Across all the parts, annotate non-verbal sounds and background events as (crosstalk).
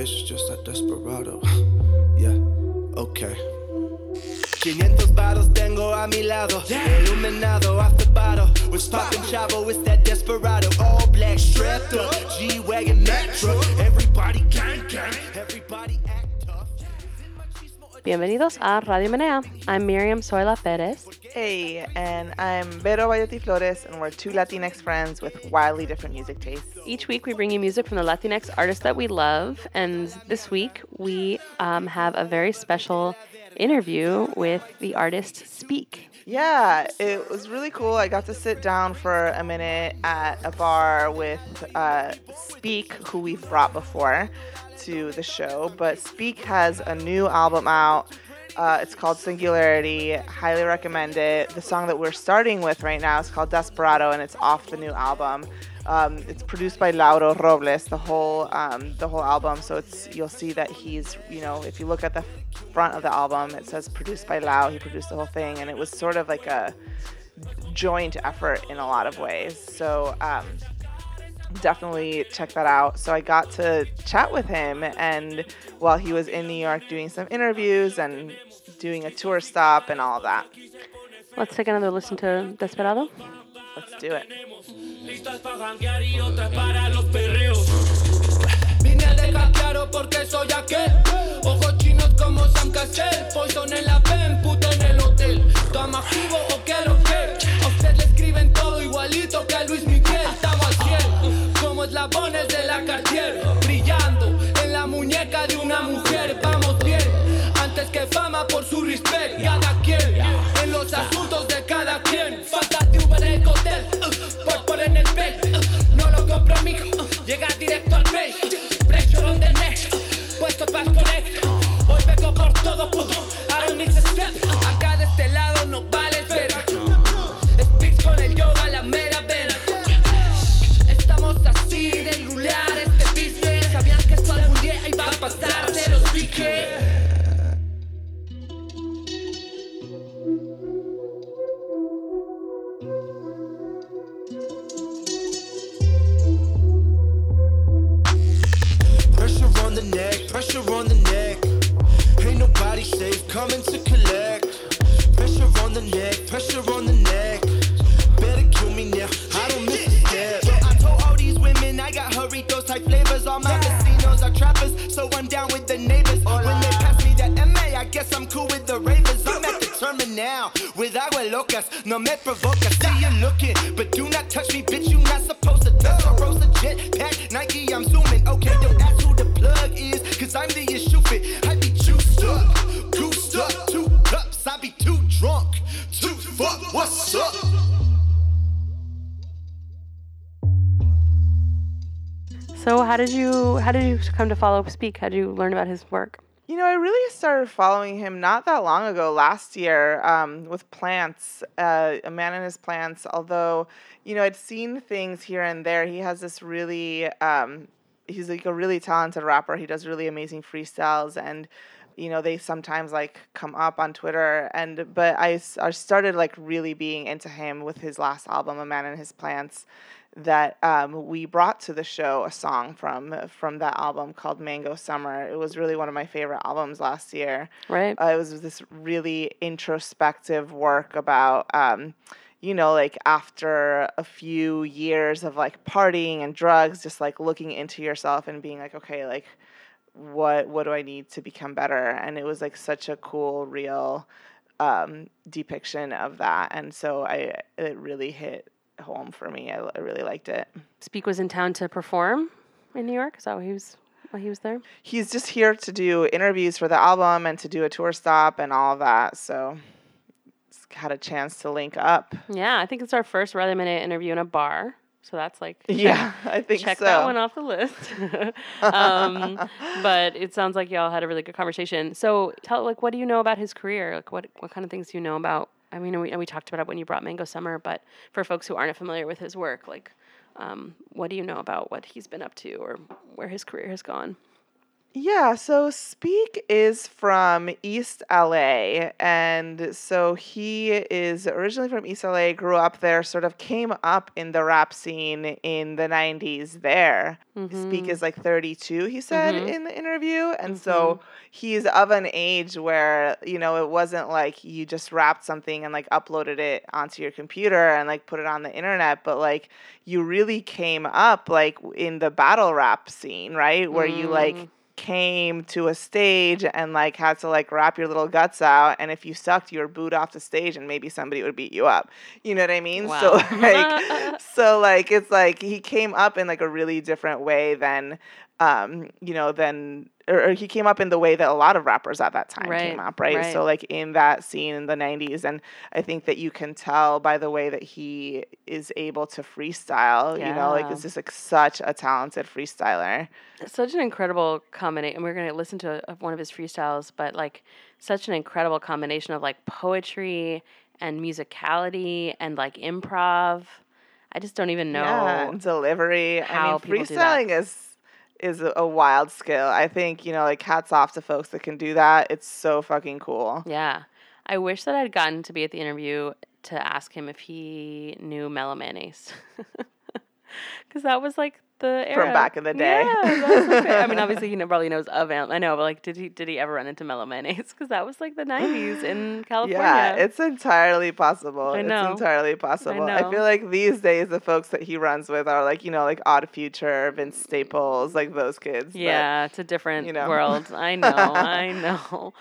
bitch just like desperado. (sighs) Yeah, okay. 500 bottles tengo a mi lado. Iluminado off the bottle. What's poppin' chavo? It's that desperado. All black strapped up. G Wagon Metro. Everybody gang gang. Everybody act tough. Bienvenidos a Radio Menea. I'm Miriam Zoila Perez. Hey, and I'm Vero Bayetti Flores, and we're two Latinx friends with wildly different music tastes. Each week we bring you music from the Latinx artists that we love, and this week we um, have a very special interview with the artist Speak. Yeah, it was really cool. I got to sit down for a minute at a bar with uh, Speak, who we've brought before to the show. But Speak has a new album out. Uh, it's called Singularity. Highly recommend it. The song that we're starting with right now is called Desperado, and it's off the new album. Um, it's produced by Lauro Robles, the whole um, the whole album. So it's you'll see that he's you know if you look at the front of the album, it says produced by Lau. He produced the whole thing, and it was sort of like a joint effort in a lot of ways. So um, definitely check that out. So I got to chat with him, and while he was in New York doing some interviews and doing a tour stop and all of that. Let's take another listen to Desperado. Let's do it. Listas para janguear y otras para los perreos. Vine a dejar claro porque soy aquel. Ojos chinos como Sam Cassell. Poison en la pen, puto en el hotel. ¿Está activo o qué por su respect. Cada quien en los asuntos de cada quien. To follow Speak? How did you learn about his work? You know, I really started following him not that long ago, last year, um, with plants, uh, a man and his plants. Although, you know, I'd seen things here and there. He has this really, um, he's like a really talented rapper. He does really amazing freestyles, and you know, they sometimes like come up on Twitter. And but I, I started like really being into him with his last album, A Man and His Plants that um, we brought to the show a song from from that album called Mango Summer. It was really one of my favorite albums last year. Right. Uh, it was this really introspective work about, um, you know, like after a few years of like partying and drugs, just like looking into yourself and being like, okay, like what what do I need to become better? And it was like such a cool, real um, depiction of that. And so I it really hit home for me. I, I really liked it. Speak was in town to perform in New York. Is that why he was why he was there? He's just here to do interviews for the album and to do a tour stop and all that. So had a chance to link up. Yeah, I think it's our first Radio Menea interview in a bar. So that's like (laughs) check- Yeah, I think check so. that one off the list. (laughs) um, but it sounds like y'all had a really good conversation. So tell like what do you know about his career? Like what what kind of things do you know about? I mean, we, we talked about it when you brought Mango Summer, but for folks who aren't familiar with his work, like um, what do you know about what he's been up to or where his career has gone? Yeah, so Speak is from East LA. And so he is originally from East LA, grew up there, sort of came up in the rap scene in the 90s there. Speak is like 32, he said Mhm. in the interview. And so he's of an age where, you know, it wasn't like you just wrapped something and like uploaded it onto your computer and like put it on the internet, but like you really came up like in the battle rap scene, right? Where you like Mm. Came to a stage and like had to like rap your little guts out and if you sucked you were booed off the stage and maybe somebody would beat you up. You know what i mean? So (laughs) like (laughs) so like it's like he came up in like a really different way than um you know than or, or he came up in the way that a lot of rappers at that time came up right? right. so like in that scene in the 90s and i think that you can tell by the way that he is able to freestyle Yeah. you know like it's just like such a talented freestyler such an incredible combination. And we're going to listen to a, one of his freestyles, but like such an incredible combination of like poetry and musicality and like improv. I just don't even know. Yeah, delivery. I how mean, do that. freestyling is is a- wild skill. I think you know, like hats off to folks that can do that. It's so fucking cool. Yeah. I wish that I'd gotten to be at the interview to ask him if he knew mayonnaise. Because (laughs) that was like the era. From back in the day. Yeah, that like the- I mean, obviously (laughs) he probably knows of it. I know, but like, did he did he ever run into Mellow Man Ace? Because that was like the '90s in (sighs) California. Yeah, it's entirely possible. I know. It's entirely possible. I, know. feel like these days the folks that he runs with are like, you know, like Odd Future, Vince Staples, like those kids. but- Yeah, it's a different you know. world. I (laughs) know, I know.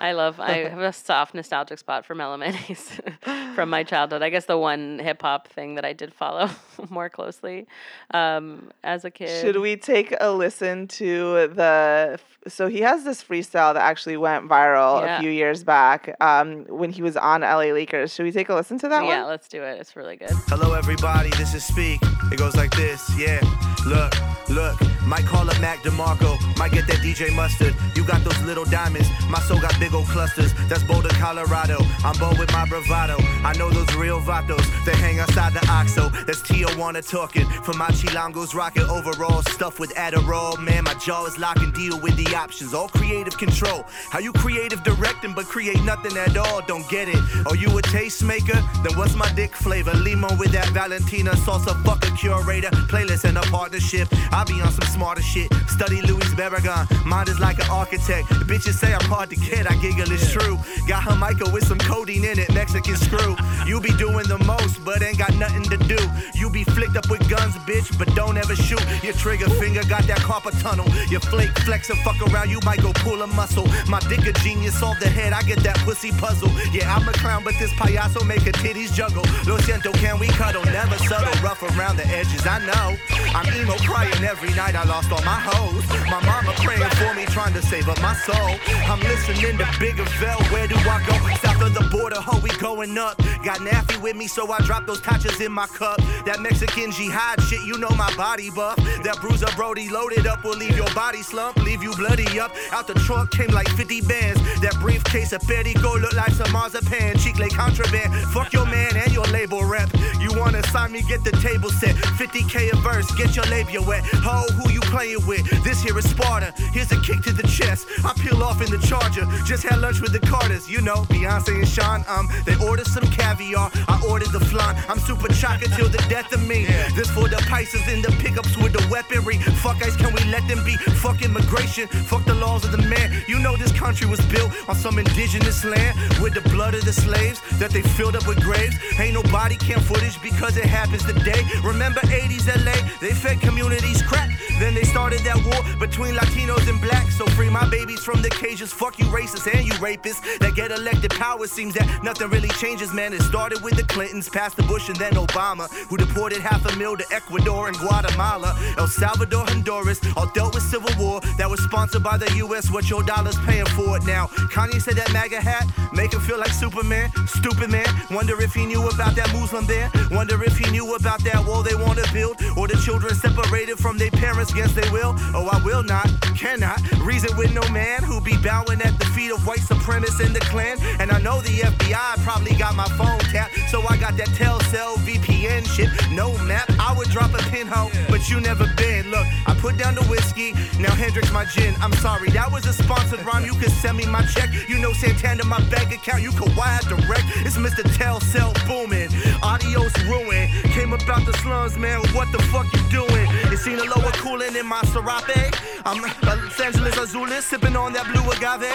I love. I have a soft nostalgic spot for mellow (laughs) from my childhood. I guess the one hip hop thing that I did follow (laughs) more closely um, as a kid. Should we take a listen to the? So he has this freestyle that actually went viral Yeah. a few years back um, when he was on LA Leakers. Should we take a listen to that Yeah, one? let's do it. It's really good. Hello, everybody. This is Speak. It goes like this. Yeah. Look, look. Might call up Mac DeMarco. Might get that DJ Mustard. You got those little diamonds. My soul got big old clusters. That's Boulder, Colorado. I'm bold with my bravado. I know those real vatos that hang outside the OXXO. That's Tijuana talking. For my chilangos rocking overall stuff with Adderall. Man, my jaw is locking. Deal with the options. All creative control. How you creative directing but create nothing at all? Don't get it. Are you a tastemaker? Then what's my dick flavor? Limo with that Valentina salsa. Fuck a curator. Playlist and a partnership. I be on some smarter shit. Study Luis Barragan. Mind is like an architect. The Bitches say I'm hard to get. I giggle, it's true. Got her Michael with some codeine in it. Mexican screw. You be doing the most, but ain't got nothing to do. You be flicked up with guns, bitch, but don't ever shoot. Your trigger finger got that carpal tunnel. Your flake flex and fuck around, you might go pull a muscle. My dick a genius off the head, I get that pussy puzzle. Yeah, I'm a clown, but this payaso make her titties juggle. Lo siento, can we cuddle? Never subtle, rough around the edges, I know. I'm emo crying every night, I lost all my hoes. My mama praying for me, trying to save up my soul. I'm listening to Bigger Vell, where do I go? South of the border, ho, we going up. Got Naffy with me, so I drop those tachas in my cup. That Mexican jihad shit, you know my body buff. That bruiser Brody loaded up will leave your body slump, leave you bloody up. Out the trunk came like 50 bands. That briefcase of Perico look like some marzipan. Chicle contraband. Fuck your man and your label rep. You wanna sign me, get the table set. 50k a verse, get your labia wet. Ho, who you playing with? This here is Sparta. Here's a kick to the chest. I peel off in the charger. Just had lunch with the Carters. You know, Beyonce and Sean. Um, they ordered some caviar. I ordered the flan. I'm super chocolate till the death of me. This for the Pisces in the pickups with the weaponry. Fuck ice, can we let them be? Fuck immigration. Fuck the laws of the man. You know this country was built on some indigenous land with the blood of the slaves that they filled up with graves. Ain't nobody can footage because it happens today. Remember 80s LA? They fed communities crack. Then they started that war between Latinos and blacks. So free my babies from the cages. Fuck you and you rapists that get elected power. Seems that nothing really changes, man. It started with the Clintons, past the Bush and then Obama, who deported half a mil to Ecuador and Guatemala, El Salvador, Honduras, all dealt with civil war that was sponsored by the U.S. What your dollars paying for it now? Kanye said that MAGA hat make him feel like Superman, stupid man. Wonder if he knew about that Muslim ban. Wonder if he knew about that wall they want to build, or the children separated from their parents against their will. Oh, I will not, cannot reason with no man who be bowing at the feet of white supremacists in the Klan. And I know the FBI probably got my phone tapped, so I got that Telcel VPN shit. No map, I would drop a pinhole, but you never been. Look, I put down the whiskey, Now Hendrick's my gin, I'm sorry, that was a sponsored rhyme. You can send me my check. You know Santana my bank account. You can wire direct. It's Mr. Telcel booming. Adios ruin. Came about the slums, man. What the fuck you doing? You seen a lower cooling in my serape? I'm Los Angeles Azules, sipping on that blue agave.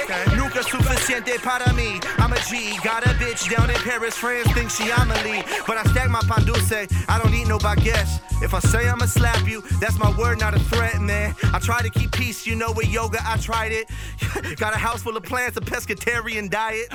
Nunca suficiente para mí. I'm a G. Got a bitch down in Paris, France think she Amelie. But I stack my pan dulce. I don't eat no baguettes. If I say I'ma slap you, that's my word, not a threat, man. I try to keep peace, you know, with yoga, I tried it. (laughs) Got a house full of plants, a pescatarian diet.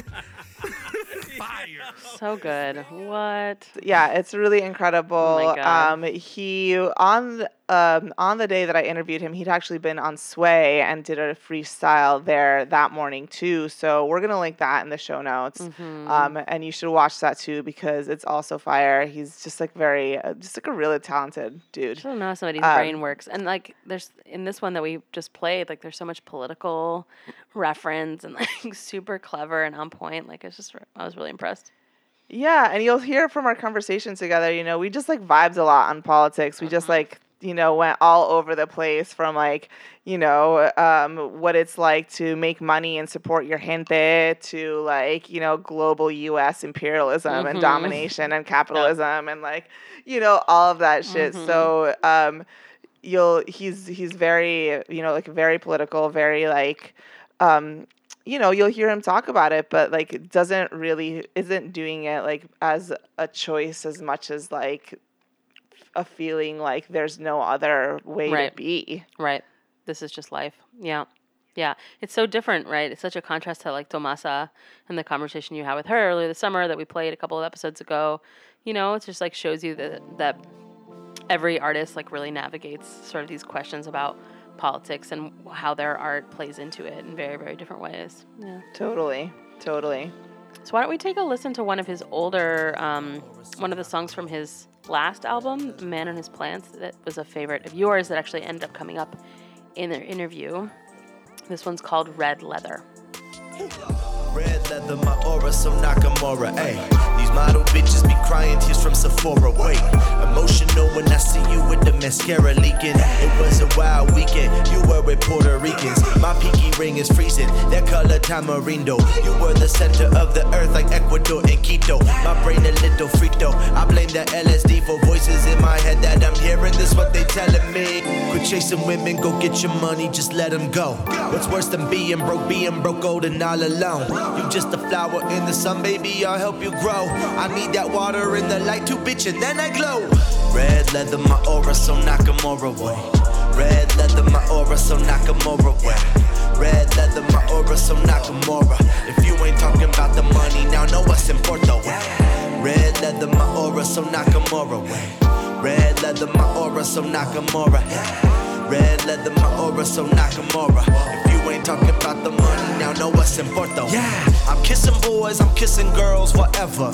So good. What? yeah, it's really incredible. Oh my God. Um, he on th- um, on the day that I interviewed him, he'd actually been on Sway and did a freestyle there that morning too. So we're gonna link that in the show notes, Mm-hmm. um, and you should watch that too because it's also fire. He's just like very, uh, just like a really talented dude. I don't know how somebody's Um, brain works. And like, there's in this one that we just played, like, there's so much political reference and (laughs) like super clever and on point. Like, it's just, I was really impressed. Yeah, and you'll hear from our conversation together, you know, we just like vibes a lot on politics. We just like, you know, went all over the place from like, you know, um, what it's like to make money and support your gente to like, you know, global US imperialism and Mhm. domination and capitalism and like, you know, all of that shit. So, um, you'll he's he's very, you know, like very political, very like um you know you'll hear him talk about it but like doesn't really isn't doing it like as a choice as much as like a feeling like there's no other way Right. to be Right. This is just life. Yeah. Yeah. It's so different, right? It's such a contrast to like Tomasa and the conversation you had with her earlier this summer that we played a couple of episodes ago. You know, it just like shows you that that every artist like really navigates sort of these questions about politics and how their art plays into it in very, very different ways. Yeah. totally totally So why don't we take a listen to one of his older, um, one of the songs from his last album, "Man and His Plants," that was a favorite of yours that actually ended up coming up in their interview. This one's called "Red Leather." Red leather, my aura, so Nakamura. Model bitches be crying tears from Sephora, wait. Emotional when I see you with the mascara leaking. It was a wild weekend, you were with Puerto Ricans. My pinky ring is freezing, that color tamarindo. You were the center of the earth like Ecuador and Quito. My brain a little frito. I blame the LSD for voices in my head that I'm hearing. This what they telling me. Quit chasing women, go get your money, just let them go. What's worse than being broke, being broke old and all alone? You just a flower in the sun, baby, I'll help you grow. I need that water in the light to bitch, and then I glow. Red leather, my aura, so Nakamura way. Red leather, my aura, so Nakamura way. Red leather, my aura, so Nakamura. If you ain't talking about the money, now know what's in Porto. Red leather, my aura, so Nakamura way. Red leather, my aura, so Nakamura. Red leather, my aura, so Nakamura. If you ain't talking about the money, now know what's in Porto. Yeah, I'm kissing boys, I'm kissing girls, whatever.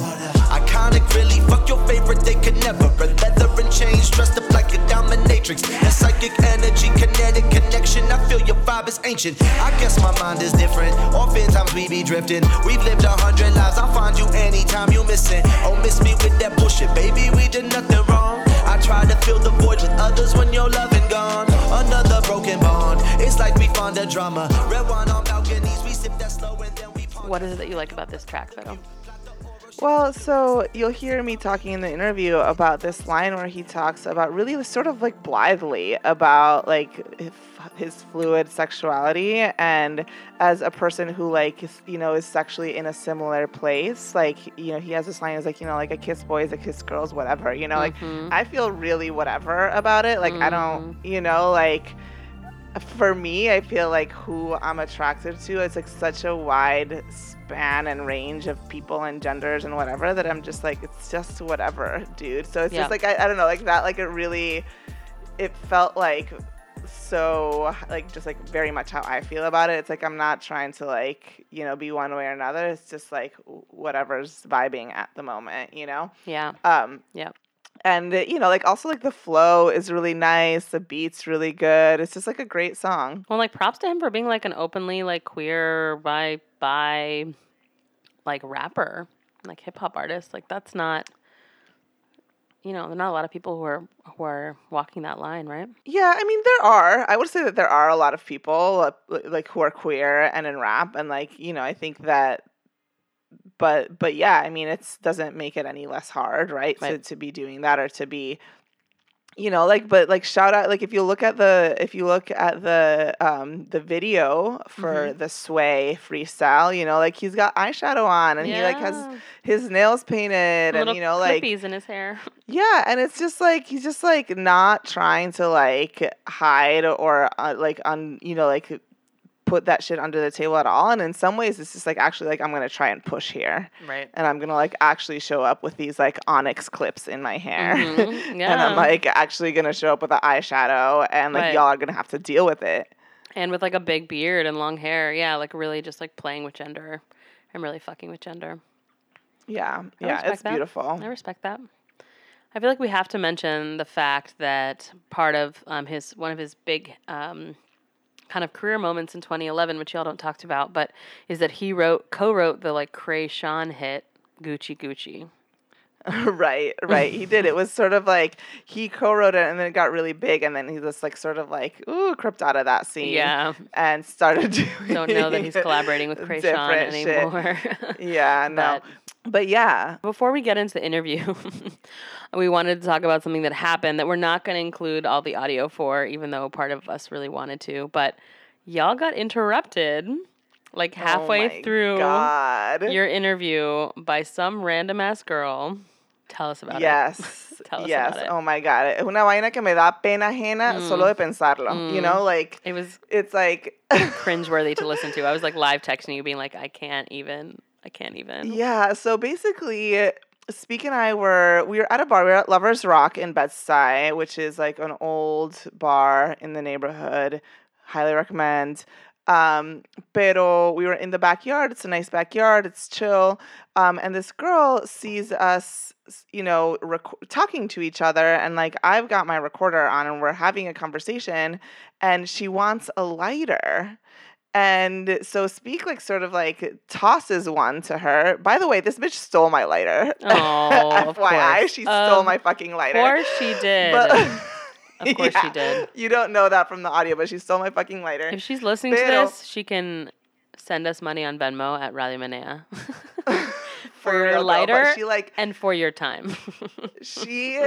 Iconic, really, fuck your favorite, they could never. Red leather and chains, dressed up like a dominatrix. That psychic energy, kinetic connection. I feel your vibe is ancient. I guess my mind is different. Oftentimes we be drifting. We've lived a hundred lives, I'll find you anytime you missing. Oh, miss me with that bullshit, baby, we did nothing wrong. I try to fill the void with others when you're loving gone. Another broken bond. It's like we a drama. Red wine on balconies, we sip that slow and then we. What is it that you like about this track, Fido? Well, so you'll hear me talking in the interview about this line where he talks about really sort of like blithely about like his- fluid sexuality and as a person who like you know is sexually in a similar place like you know he has this line is like you know like I kiss boys I kiss girls whatever you know like mm-hmm. I feel really whatever about it like I don't mm-hmm. you know like for me, I feel like who I'm attracted to, it's like such a wide span and range of people and genders and whatever that I'm just like, it's just whatever, dude. So it's Yeah. just like, I, I don't know, like that, like it really, it felt like so, like just like very much how I feel about it. It's like I'm not trying to like, you know, be one way or another. It's just like whatever's vibing at the moment, you know? Yeah. Um, Yeah. And uh, you know, like also like the flow is really nice. The beat's really good. It's just like a great song. Well, like props to him for being like an openly like queer bi bi like rapper, like hip hop artist. Like that's not you know, there are not a lot of people who are who are walking that line, right? Yeah, I mean there are. I would say that there are a lot of people uh, like who are queer and in rap, and like you know, I think that. But but yeah, I mean, it doesn't make it any less hard, right? To Right. to be doing that or to be, you know, like but like shout out like if you look at the if you look at the um the video for Mm-hmm. the Sway freestyle, you know, like he's got eyeshadow on and he like has his nails painted and you know like clippies in his hair. (laughs) yeah, and it's just like he's just like not trying to like hide or uh, like on you know like put that shit under the table at all. And in some ways, it's just like actually like I'm gonna try and push here, right. and I'm gonna like actually show up with these like onyx clips in my hair, (laughs) Mhm, and. I'm like actually gonna show up with the eyeshadow, and like Right. y'all are gonna have to deal with it. And with like a big beard and long hair, yeah, like really just like playing with gender. I'm really fucking with gender. Yeah, I yeah, it's that. beautiful. I respect that. I feel like we have to mention the fact that part of um, his one of his big um, kind of career moments in 2011, which y'all don't talk about, but is that he wrote co-wrote the like Kreayshawn hit Gucci Gucci. (laughs) right, right. He did. It was sort of like he co-wrote it, and then it got really big, and then he just like sort of like ooh crept out of that scene. Yeah, and started (laughs) doing don't know that he's collaborating with (laughs) Kreayshawn anymore. Yeah, no. But- But, yeah. Before we get into the interview, (laughs) we wanted to talk about something that happened that we're not going to include all the audio for, even though part of us really wanted to. But y'all got interrupted like halfway oh through God. your interview by some random ass girl. Tell us about it. yes. (laughs) Tell us yes. about it. Oh my God. Una vaina que me da pena ajena Mm. solo de pensarlo. You Mm. know, like It was it's like cringeworthy to listen to. I was like live texting you, being like, I can't even. I can't even. Yeah, so basically, Speak and I were we were at a bar. We were at Lovers Rock in Bed-Stuy, which is like an old bar in the neighborhood. Highly recommend. Um, pero we were in the backyard. It's a nice backyard. It's chill. Um, and this girl sees us, you know, rec- talking to each other, and like I've got my recorder on, and we're having a conversation, and she wants a lighter. And so Speak like sort of like tosses one to her. By the way, this bitch stole my lighter. Oh, (laughs) of FYI, she stole Of my fucking lighter. Of course she (laughs) did. But Of course she (laughs) did. You don't know that from the audio, but she stole my fucking lighter. if she's listening to this, she can send us money on Venmo at Radio Menea. For your real, girl, but lighter she like and for your time. (laughs) she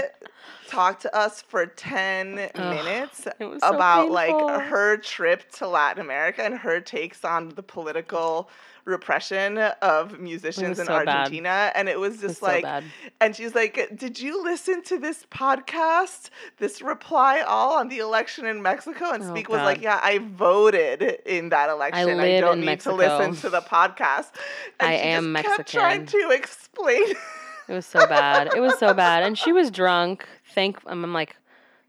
talked to us for 10 minutes it so about like her trip to Latin America and her takes on the political repression of musicians in so bad. Argentina and it was It was just so like bad. and she's like did you listen to this podcast this reply all on the election in Mexico and Oh, Speak was like yeah I voted in that election I, live don't need to listen to the podcast and I am just kept trying to explain (laughs) It was so bad. It was so bad. And she was drunk. Thank I'm I'm like,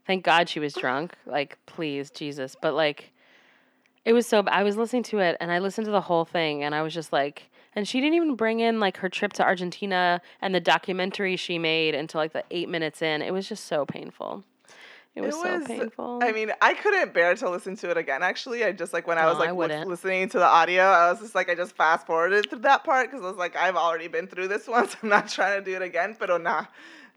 thank God she was drunk. Like, please, Jesus. But like it was so I was listening to it and I listened to the whole thing and I was just like and she didn't even bring in like her trip to Argentina and the documentary she made until like the eight minutes in. It was just so painful. It was, so painful. I mean, I couldn't bear to listen to it again. Actually, I just like when I was No, I like listening to the audio, I was just like I just fast forwarded through that part because I was like I've already been through this (laughs) once. I'm not trying to do it again. Pero nah,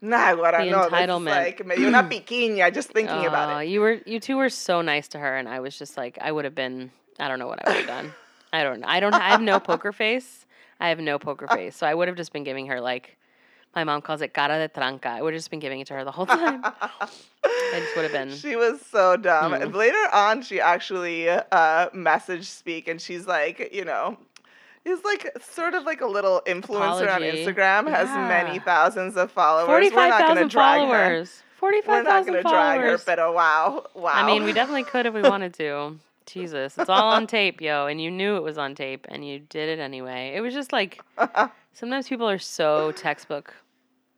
nah, what I The know. This is entitlement. like dio una (clears throat) piquiña just thinking about it. You were you two were so nice to her, and I was just like, I would have been. I don't know what I would have done. I don't. I don't. I have no poker (laughs) face. I have no poker face, so I would have just been giving her like, my mom calls it cara de tranca. I would have just been giving it to her the whole time. I just would have been. (laughs) She was so dumb. Mm. Later on, she actually uh, messaged Speak, and she's like, you know, is like sort of like a little influencer on Instagram, has Yeah. many thousands of followers. Forty-five We're not gonna thousand drag followers. We're Forty-five not thousand gonna drag her, followers. but oh wow, wow. I mean, we definitely could if we wanted to. (laughs) Jesus, it's all on tape, yo, and you knew it was on tape, and you did it anyway. It was just like (laughs) sometimes people are so textbook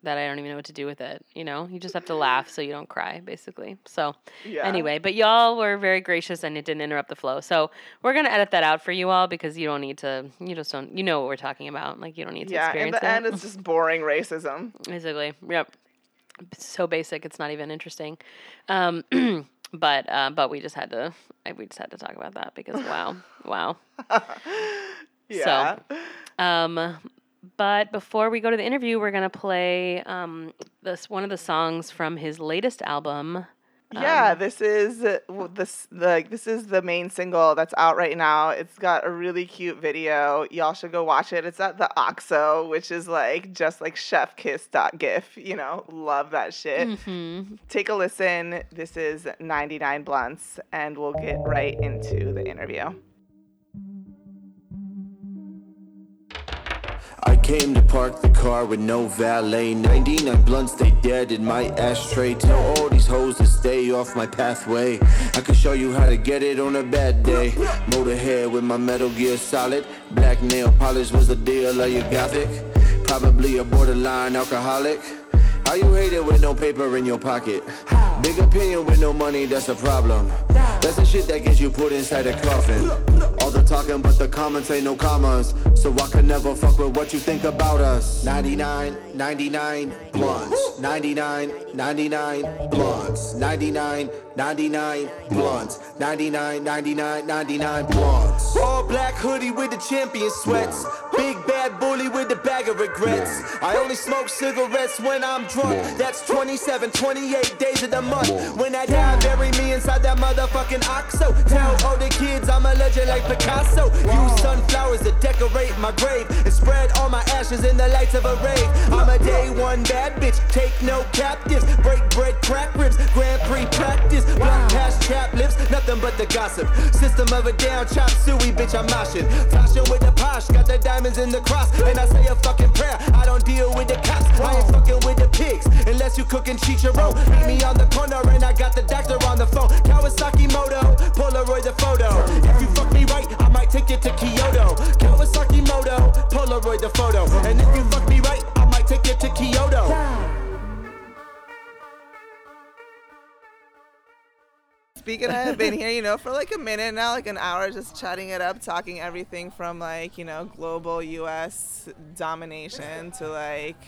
that I don't even know what to do with it. You know, you just have to laugh so you don't cry, basically. So yeah. anyway, but y'all were very gracious and it didn't interrupt the flow. So we're gonna edit that out for you all because you don't need to. You just don't. You know what we're talking about. Like you don't need to yeah, in experience the it. end, it's just boring racism. (laughs) Basically, yep. So basic, it's not even interesting. Um, (clears throat) but uh, but we just had to we just had to talk about that because wow, (laughs) wow. Yeah. Um, But before we go to the interview, we're gonna play um, this one of the songs from his latest album. Yeah, Um, this is uh, this like this is the main single that's out right now. It's got a really cute video. Y'all should go watch it. It's at the OXXO, which is like just like chef kiss gif. You know, love that shit. mhm. Take a listen. This is 99 Blunts, and we'll get right into the interview. I came to park the car with no valet. 99 blunts, they dead in my ashtray. Tell all these hoes to stay off my pathway. I can show you how to get it on a bad day. Motorhead with my Metal Gear Solid. Black nail polish was the deal. Are you gothic? Probably a borderline alcoholic. How you hate it with no paper in your pocket? Big opinion with no money, that's a problem. That's the shit that gets you put inside a coffin. All the talking, but the comments ain't no commas. So I can never fuck with what you think about us. 99, 99 blunts. 99, 99 blunts. 99, 99 blunts. 99, 99, 99 blunts. All black hoodie with the champion sweats. Big bad bully with the bag of regrets. I only smoke cigarettes when I'm drunk. That's 27, 28 days of the month. When I die, bury me inside that motherfucking OXXO. Tell all the kids I'm a legend like Picasso. Use sunflowers to decorate my grave and spread all my ashes in the lights of a rave. I'm a day one bad bitch, take no captives. Break bread, crack ribs, Grand Prix practice. Blunt past chap lips, nothing but the gossip. System of a down chop suey, bitch, I'm moshing. Flashing with the posh, got the diamonds in the cross. And I say a fucking prayer, I don't deal with the cops. I ain't fucking with the pigs, unless you cooking chicharron. Meet me on the corner and I got the doctor on the phone. Kawasaki Moto, Polaroid the photo. If you fuck me right, I might take you to Kyoto. Kawasaki Moto, Polaroid the photo. And if you fuck me right, I might take you to Kyoto. Speaking I've been here, you know, for like a minute now, like an hour, just chatting it up, talking everything from like, you know, global U.S. domination to like,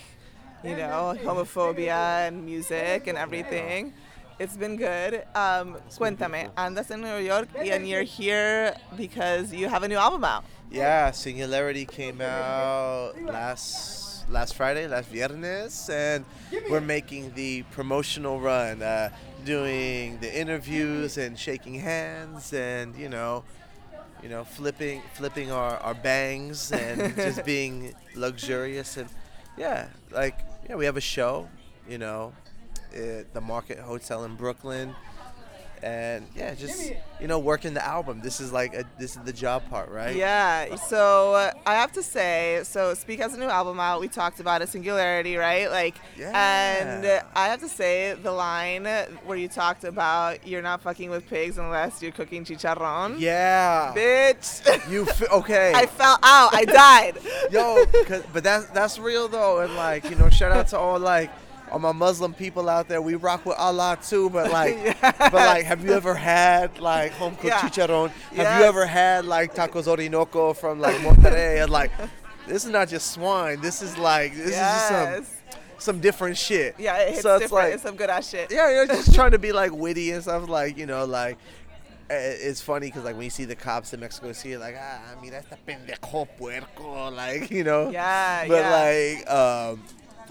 you know, homophobia and music and everything. It's been good. Um, cuéntame, andas en New York and you're here because you have a new album out. Yeah, Singularity came out last last Friday, last viernes, and we're making the promotional run, uh, doing the interviews and shaking hands, and you know, you know, flipping flipping our, our bangs and (laughs) just being luxurious and yeah, like yeah, we have a show, you know, at the Market Hotel in Brooklyn. And yeah, just you know, working the album. This is like a, this is the job part, right? Yeah. So uh, I have to say, so Speak has a new album out. We talked about it, Singularity, right? Like, yeah. and I have to say, the line where you talked about you're not fucking with pigs unless you're cooking chicharron. Yeah. Bitch. (laughs) You f- okay? I fell out. I died. Yo, 'cause- but that's that's real though, and like you know, shout out to all like all my Muslim people out there. We rock with Allah too, but (laughs) like, but like, have you ever had like home cooked Yeah. chicharron? Have Yes. you ever had like tacos orinoco from like Monterrey? And like, this is not just swine. This is like this is just some some different shit. Yeah, it hits so it's different. like it's some good ass shit. yeah, you're just trying to be like witty and stuff. Like you know, like eh, it's funny because like when you see the cops in Mexico City, like ah, mira esta pendejo puerco, like you know. Yeah, But yeah. like, um,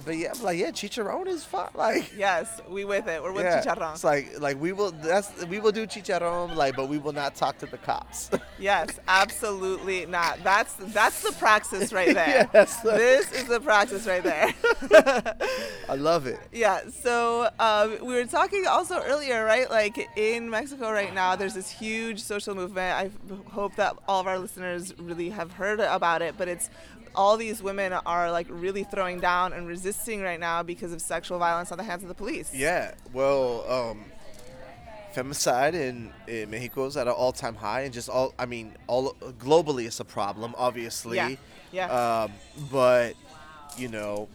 but yeah, like yeah, chicharron is fun. Like. Yes, we with it. We're with yeah, chicharron. It's like like we will that's we will do chicharron like but we will not talk to the cops. (laughs) Yes, absolutely not. That's that's the praxis right there. (laughs) Yes. This is the praxis right there. (laughs) I love it. Yeah, so um, we were talking also earlier, right? Like in Mexico right now, there's this huge social movement. I hope that all of our listeners really have heard about it, but it's all these women are like really throwing down and resisting right now because of sexual violence on the hands of the police. Yeah. Well, um, femicide in, in Mexico is at an all-time high, and just all I mean, all globally it's a problem, obviously. Yeah, yeah. Um, but you know,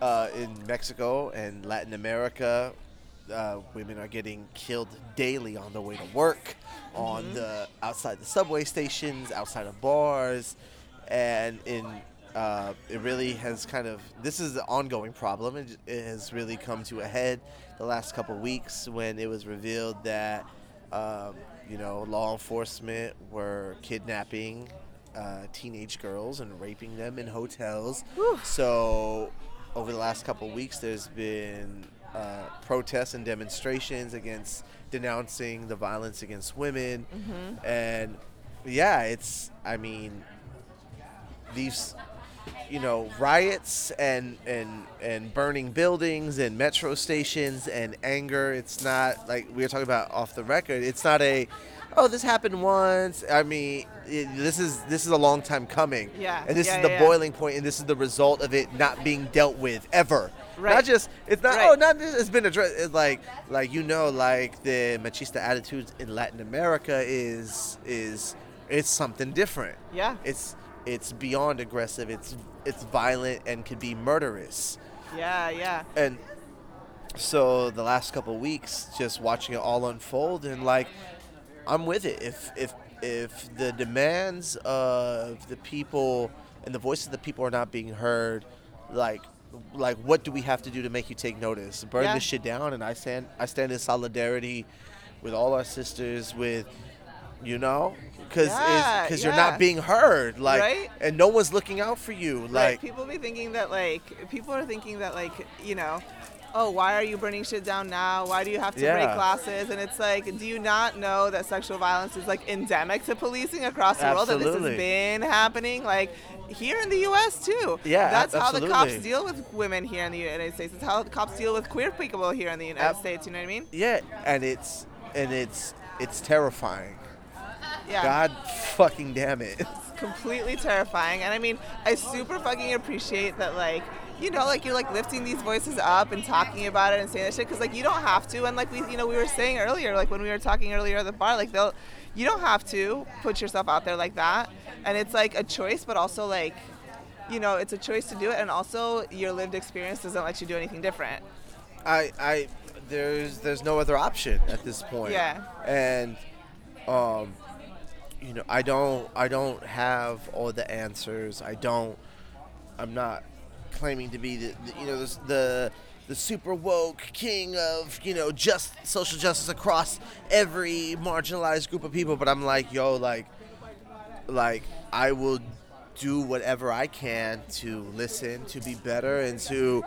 uh, in Mexico and Latin America, uh, women are getting killed daily on their way to work, on Mm-hmm. the outside the subway stations, outside of bars, and in uh, it really has kind of this is an ongoing problem. It, it has really come to a head the last couple weeks when it was revealed that um, you know law enforcement were kidnapping uh, teenage girls and raping them in hotels. So, over the last couple of weeks, there's been uh, protests and demonstrations against denouncing the violence against women. And yeah, it's, I mean, these you know riots and and and burning buildings and metro stations and anger it's not like we were talking about off the record it's not a oh this happened once i mean it, this is this is a long time coming Yeah, and this yeah, is the yeah, yeah. boiling point and this is the result of it not being dealt with ever Right. not just it's not oh, Right. oh not this it's been addressed it's like like you know like the machista attitudes in latin america is is it's something different Yeah. it's it's beyond aggressive. It's it's violent and could be murderous. Yeah, yeah. And so the last couple weeks, just watching it all unfold, and like I'm with it. If if if the demands of the people and the voices of the people are not being heard, like like what do we have to do to make you take notice? Burn Yeah. this shit down, and I stand I stand in solidarity with all our sisters with. You know, because Yeah, because you're not being heard, like, Right? and no one's looking out for you, Like like, people be thinking that like people are thinking that like you know, oh why are you burning shit down now? Why do you have to break Yeah. classes? And it's like, do you not know that sexual violence is like endemic to policing across the world? That this has been happening like here in the U.S. too. Yeah, that's how the cops deal with women here in the United States. It's how the cops deal with queer people here in the United Ab- States. You know what I mean? Yeah, and it's and it's it's terrifying. Yeah. God fucking damn it. It's (laughs) completely terrifying. And I mean, I super fucking appreciate that, like, you know, like you're like lifting these voices up and talking about it and saying that shit because like you don't have to. And like we, you know, we were saying earlier, like when we were talking earlier at the bar, like they'll, you don't have to put yourself out there like that. And it's like a choice, but also like, you know, it's a choice to do it, and also your lived experience doesn't let you do anything different. I I there's there's no other option at this point. Yeah. And um you know, I don't I don't have all the answers. I don't I'm not claiming to be the, the you know the, the the super woke king of you know just social justice across every marginalized group of people but i'm like yo like like I will do whatever I can to listen, to be better, and to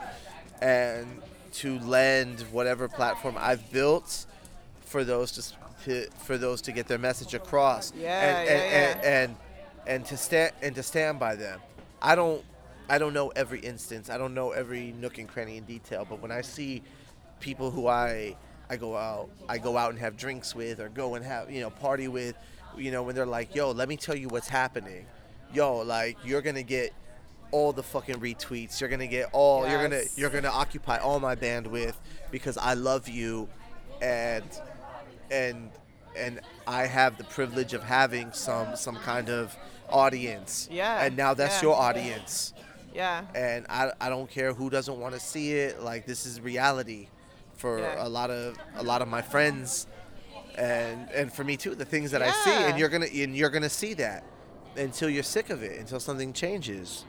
and to lend whatever platform I've built for those s- to for those to get their message across. Yeah, and, yeah, and, yeah. And, and and to stand and to stand by them. I don't I don't know every instance. I don't know every nook and cranny in detail. But when I see people who I I go out I go out and have drinks with or go and have you know party with, you know when they're like, yo, let me tell you what's happening. Yo, like you're gonna get all the fucking retweets. You're gonna get all. You're gonna you're gonna occupy all my bandwidth because I love you, and and and I have the privilege of having some some kind of audience. Yeah, And now that's yeah. your audience Yeah. and I, I don't care who doesn't want to see it like this is reality for Yeah. a lot of a lot of my friends and and for me too the things that I see Yeah. and you're gonna and you're gonna see that until you're sick of it until something changes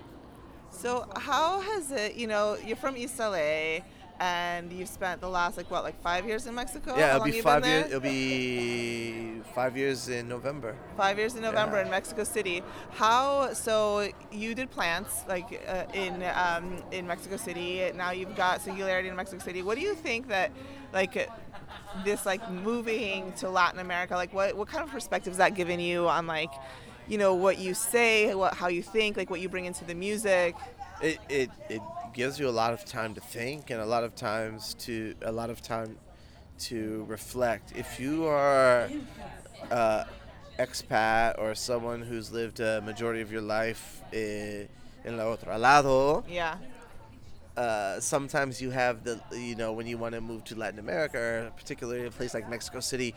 So how has it? You know, you're from East LA, and you've spent the last like what, like five years in Mexico? yeah How it'll long be five been years there? it'll be five years in November Five years in November Yeah. in Mexico City. How? So you did plants like uh, in um, in Mexico City. Now you've got Singularity in Mexico City. What do you think that like this like moving to Latin America? Like what what kind of perspective is that giving you on like you know what you say, what how you think, like what you bring into the music? it, it it gives you a lot of time to think and a lot of times to a lot of time to reflect if you are uh, expat or someone who's lived a majority of your life in, la otro lado Yeah. uh, sometimes you have the you know when you want to move to Latin America, or particularly a place like Mexico City,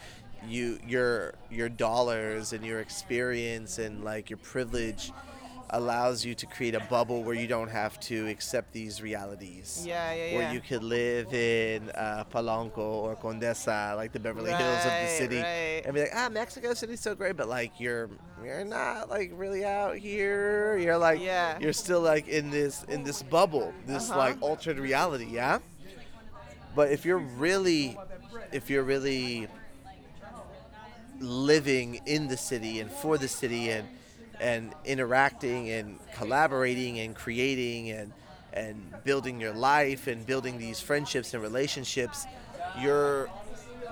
you your your dollars and your experience and like your privilege allows you to create a bubble where you don't have to accept these realities. Yeah, yeah, yeah. Where you could live in uh, Polanco or Condesa, like the Beverly Hills of the city, right. and be like, ah, Mexico City's so great, but like you're you're not like really out here. You're like Yeah. you're still like in this in this bubble, this Uh-huh. like altered reality, yeah. But if you're really, if you're really living in the city and for the city and and interacting and collaborating and creating and and building your life and building these friendships and relationships, your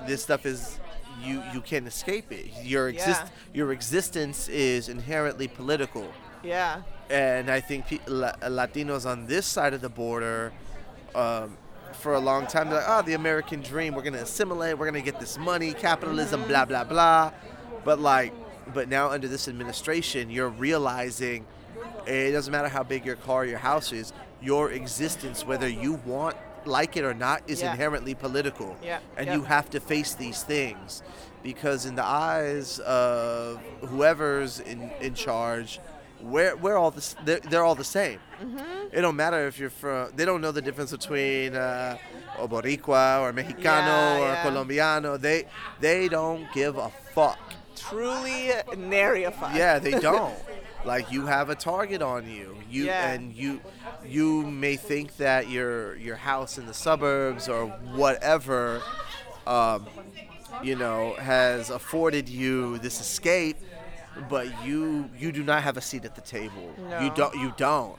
this stuff is you you can't escape it. Your exist Yeah. your existence is inherently political Yeah. and I think pe- La- Latinos on this side of the border, um, for a long time, they're like, oh, the American dream, we're gonna assimilate, we're gonna get this money, capitalism, blah blah blah. But like, but now under this administration, you're realizing it doesn't matter how big your car, your house is, your existence, whether you want like it or not, is Yeah. inherently political, Yeah, and yeah. you have to face these things because in the eyes of whoever's in in charge we're, we're all the, they're, they're all the same. Mm-hmm. It don't matter if you're from. They don't know the difference between uh, Boricua or Mexicano Yeah, or yeah. Colombiano. They they don't give a fuck. Truly nary a fuck. Yeah, they don't. like you have a target on you. You Yeah. and you you may think that your your house in the suburbs or whatever um, you know has afforded you this escape but you you do not have a seat at the table. No. You don't you don't.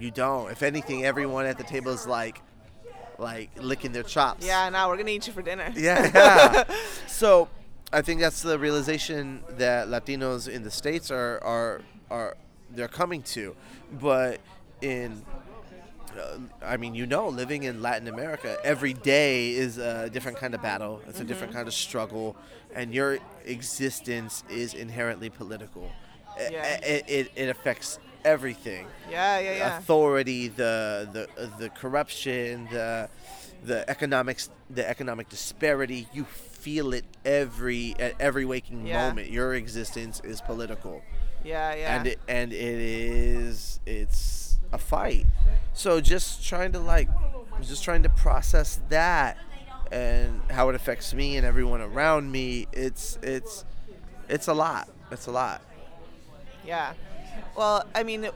You don't. If anything everyone at the table is like like licking their chops. Yeah, now we're gonna eat you for dinner. Yeah, yeah. (laughs) so I think that's the realization that Latinos in the states are are are they're coming to, but in uh, I mean, you know, living in Latin America, every day is a different kind of battle. It's a different kind of struggle, and your existence is inherently political. Yeah. It, it, it affects everything Yeah, yeah, yeah. authority, the the uh, the corruption, the the economics, the economic disparity. You feel it every at every waking Yeah. moment. Your existence is political, Yeah, yeah. and it and it is it's a fight. So just trying to like, just trying to process that and how it affects me and everyone around me. It's it's it's a lot. It's a lot. Yeah. Well, I mean,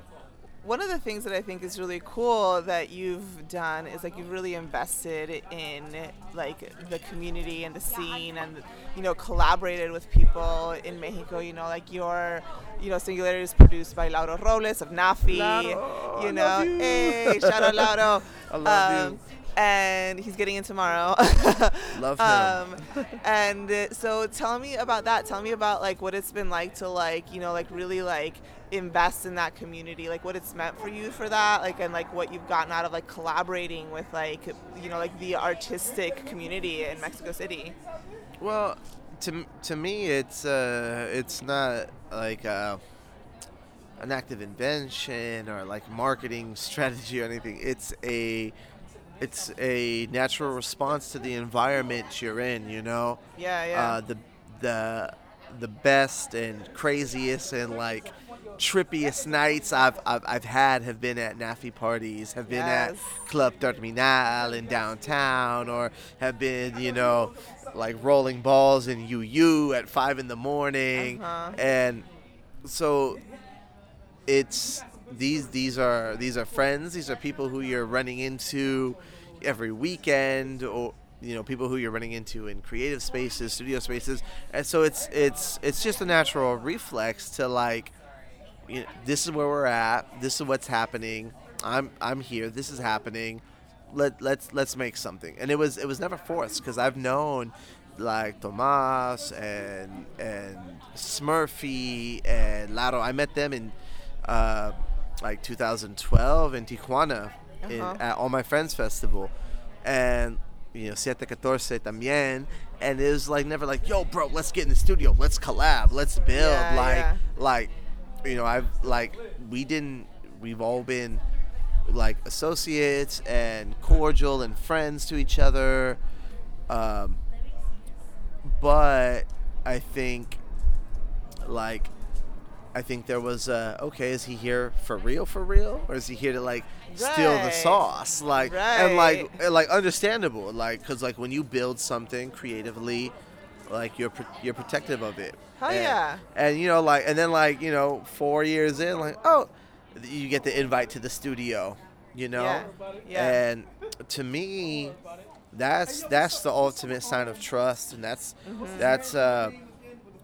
one of the things that I think is really cool that you've done is like you've really invested in like the community and the scene and you know collaborated with people in Mexico. You know, like your you know Singularity is produced by Lauro Robles of NAAFI. Lauro, you know, love you. hey, shout out Lauro. (laughs) I love you. And he's getting in tomorrow. (laughs) Love him. Um, and uh, so tell me about that. Tell me about like what it's been like to like you know like really like invest in that community. Like what it's meant for you for that. Like and like what you've gotten out of like collaborating with like you know like the artistic community in Mexico City. Well, to to me, it's uh, it's not like uh, an active invention or like marketing (laughs) strategy or anything. It's a it's a natural response to the environment you're in. You know, Yeah, yeah. uh, the the the best and craziest and like trippiest nights I've, I've, I've had have been at NAAFI parties, have been Yes. at Club Terminal in downtown, or have been, you know, like rolling balls in UU at five in the morning. Uh-huh. And so it's these these are these are friends these are people who you're running into every weekend or you know people who you're running into in creative spaces studio spaces and so it's it's it's just a natural reflex to like you know, this is where we're at this is what's happening i'm i'm here this is happening let let's let's make something and it was it was never forced because i've known like Tomas and and Smurfy and Laro. I met them in uh, like 2012 in Tijuana in, Uh-huh. at All My Friends Festival, and you know Siete Catorce también. And it was like never like, yo, bro, let's get in the studio, let's collab, let's build. Yeah, like yeah. like you know I've like we didn't we've all been like associates and cordial and friends to each other. Um, but I think like I think there was a okay, is he here for real for real? Or is he here to like steal the sauce? Like and like and, like understandable, like cuz like when you build something creatively like you're pro- you're protective of it. Hell and, yeah. And you know like and then like, you know, 4 years in like, oh, you get the invite to the studio, you know? Yeah, yeah. And to me, that's that's the ultimate sign of trust, and that's Mm-hmm. that's uh,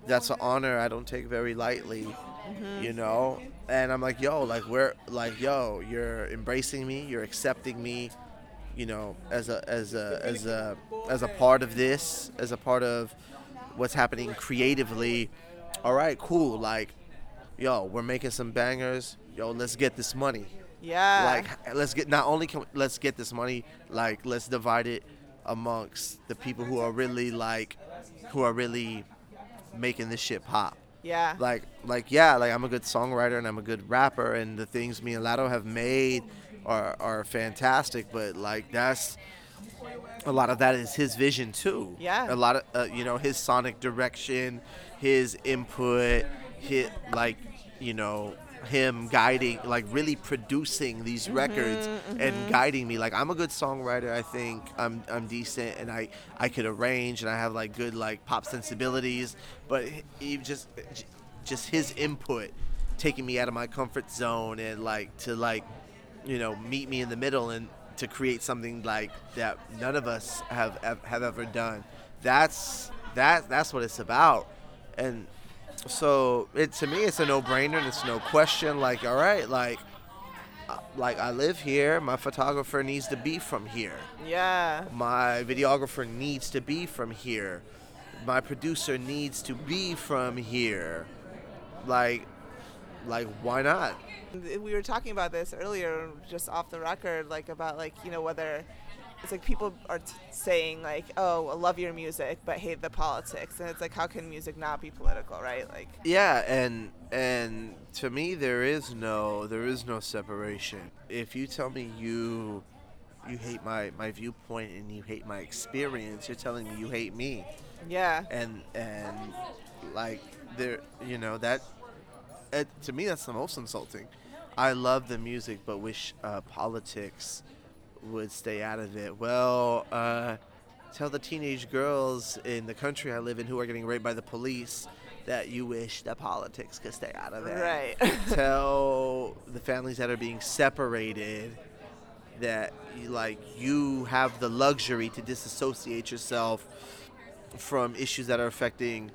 that's an honor I don't take very lightly. you know. And I'm like, yo, like we're like, yo, you're embracing me, you're accepting me, you know, as a as a as a as a part of this, as a part of what's happening creatively. All right, cool. Like, yo, we're making some bangers. Yo, let's get this money. Yeah. Like, let's get not only can we, let's get this money, like let's divide it amongst the people who are really like, who are really making this shit pop. yeah. Like, like yeah, like I'm a good songwriter and I'm a good rapper, and the things me and Lado have made are are fantastic. But like that's a lot of that is his vision too. Yeah. A lot of uh, you know his sonic direction, his input, his like you know him guiding like really producing these records and guiding me like i'm a good songwriter i think i'm i'm decent and i i could arrange and i have like good like pop sensibilities but he just just his input taking me out of my comfort zone and like to like you know meet me in the middle and to create something like that none of us have have, ever done. That's that that's what it's about. And so it to me it's a no-brainer and it's no question. Like all right like uh, like i live here. My photographer needs to be from here. Yeah. my videographer needs to be from here. My producer needs to be from here. Like like why not? We were talking about this earlier just off the record like about like you know whether it's like people are t- saying like oh i love your music but hate the politics. And it's like how can music not be political right? Like yeah and and to me there is no there is no separation. If you tell me you you hate my my viewpoint and you hate my experience you're telling me you hate me. Yeah. And and like there you know that it, to me that's the most insulting. I love the music but wish uh, politics would stay out of it. Well uh, tell the teenage girls in the country i live in who are getting raped by the police that you wish that politics could stay out of it. Right. (laughs) Tell the families that are being separated that you, like you have the luxury to disassociate yourself from issues that are affecting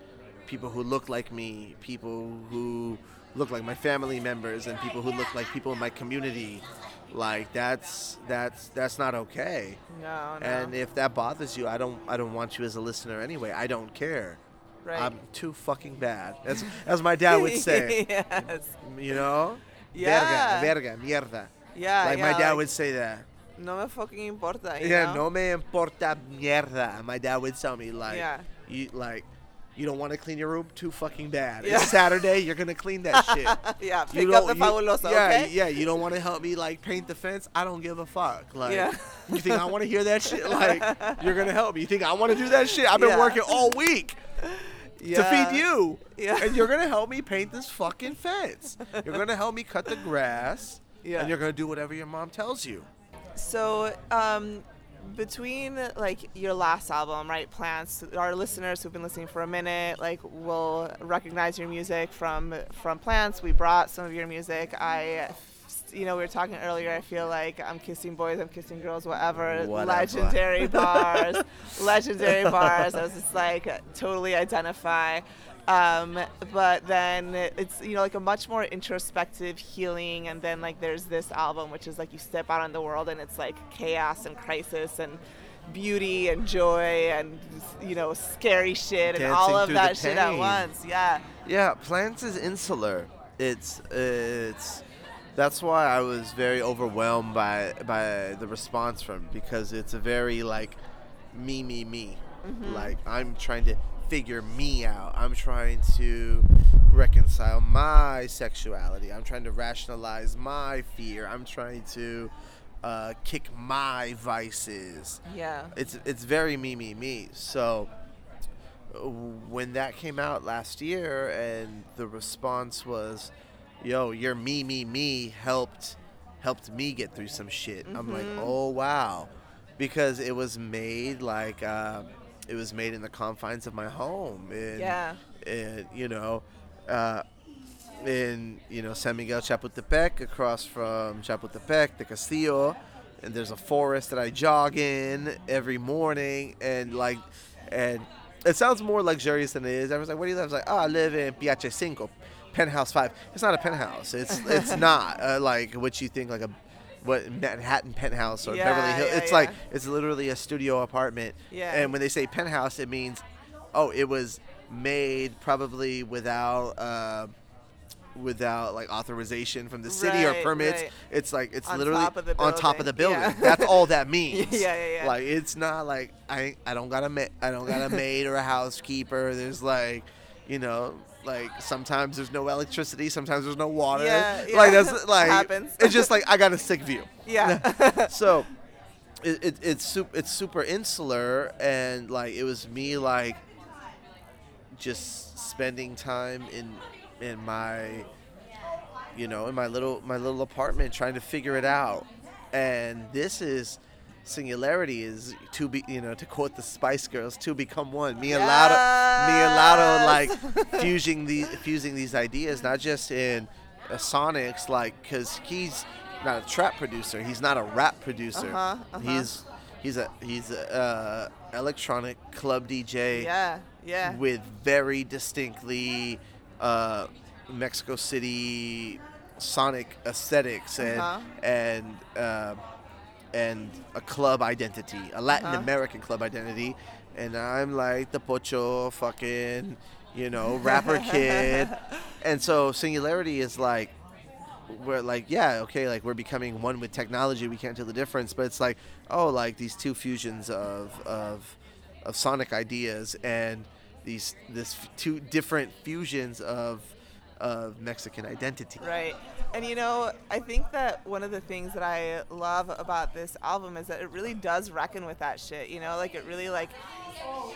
people who look like me, people who look like my family members and people who look like people in my community. Like that's that's that's not okay. no no And if that bothers you, I don't I don't want you as a listener anyway. I don't care. right I'm too fucking bad. As as my dad would say. (laughs) yes You know? Yeah. Verga, verga, mierda. yeah like yeah, my dad like, would say that. no me fucking importa Yeah, know? no me importa mierda. My dad would tell me like, Yeah. you like, you don't want to clean your room too fucking bad. Yeah. It's Saturday, you're gonna clean that (laughs) shit. yeah You pick up don't- the you- yeah, okay yeah. You don't want to help me like paint the fence. I don't give a fuck. Like, Yeah. you think I want to hear that shit? Like, (laughs) you're gonna help me. You think I want to do that shit? I've been Yeah. working all week to feed you. Yeah. And you're gonna help me paint this fucking fence. You're gonna help me cut the grass. (laughs) Yeah. And you're gonna do whatever your mom tells you. So, um, between like your last album, right, Plants, our listeners who've been listening for a minute, like, will recognize your music from from Plants. We brought some of your music. I, you know, we were talking earlier. I feel like I'm kissing boys, I'm kissing girls, whatever. Whatever. Legendary bars, (laughs) legendary bars. I was just like totally identify. Um, but then it's you know like a much more introspective healing. And then like there's this album which is like you step out in the world and it's like chaos and crisis and beauty and joy and you know scary shit and all of that shit at once. Yeah. Yeah, plants is insular. It's it's that's why I was very overwhelmed by by the response from because it's a very like me me me. Like I'm trying to figure me out. I'm trying to reconcile my sexuality. I'm trying to rationalize my fear. I'm trying to uh, kick my vices yeah it's it's very me me me so when that came out last year and the response was yo your me me me helped helped me get through some shit i'm like oh wow because it was made like uh, it was made in the confines of my home and, Yeah. and you know uh, in you know San Miguel Chapultepec, across from Chapultepec, the Castillo, and there's a forest that I jog in every morning, and like, and it sounds more luxurious than it is. I was like, "Where do you live?" I was like, "Oh, I live in Piache Cinco." penthouse five. It's not a penthouse. It's it's (laughs) not uh, like what you think like a what Manhattan penthouse or Beverly Yeah, Hills. yeah, it's like it's literally a studio apartment. Yeah. And when they say penthouse, it means oh, it was made probably without. Uh, without like authorization from the city or permits right. it's like it's On literally top on top of the building. building Yeah. that's all that (laughs) means Yeah, yeah, yeah. like it's not like i i don't got a ma- i don't got a maid or a housekeeper there's like you know like sometimes there's no electricity sometimes there's no water Yeah, yeah. like that's (laughs) like Happens. it's just like i got a sick view Yeah. (laughs) (laughs) so it, it, it's super it's super insular and like it was me like just spending time in in my you know in my little my little apartment trying to figure it out and this is singularity is to be you know to quote the spice girls to become one me and Lado me and Lado like (laughs) fusing these fusing these ideas not just in uh, sonics like because he's not a trap producer he's not a rap producer Uh-huh, uh-huh. he's he's a he's a uh, electronic club dj yeah. Yeah. with very distinctly uh, Mexico City sonic aesthetics and Uh-huh. and uh, and a club identity, a Latin Uh-huh. American club identity, and I'm like the pocho fucking you know (laughs) rapper kid, and so singularity is like we're like yeah okay like we're becoming one with technology. We can't tell the difference. But it's like oh like these two fusions of of of sonic ideas and these this two different fusions of of Mexican identity Right. And you know, I think that one of the things that I love about this album is that it really does reckon with that shit, you know? Like it really like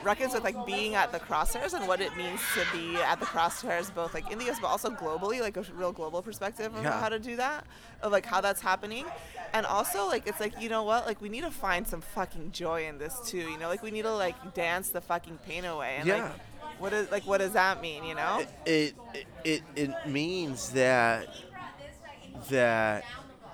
reckons with like being at the crosshairs and what it means to be at the crosshairs both like in the US but also globally, like a real global perspective of Yeah. how to do that, of like how that's happening. And also like it's like, you know what? Like we need to find some fucking joy in this too, you know? Like we need to like dance the fucking pain away and Yeah. like what is like what does that mean, you know? it it it means that that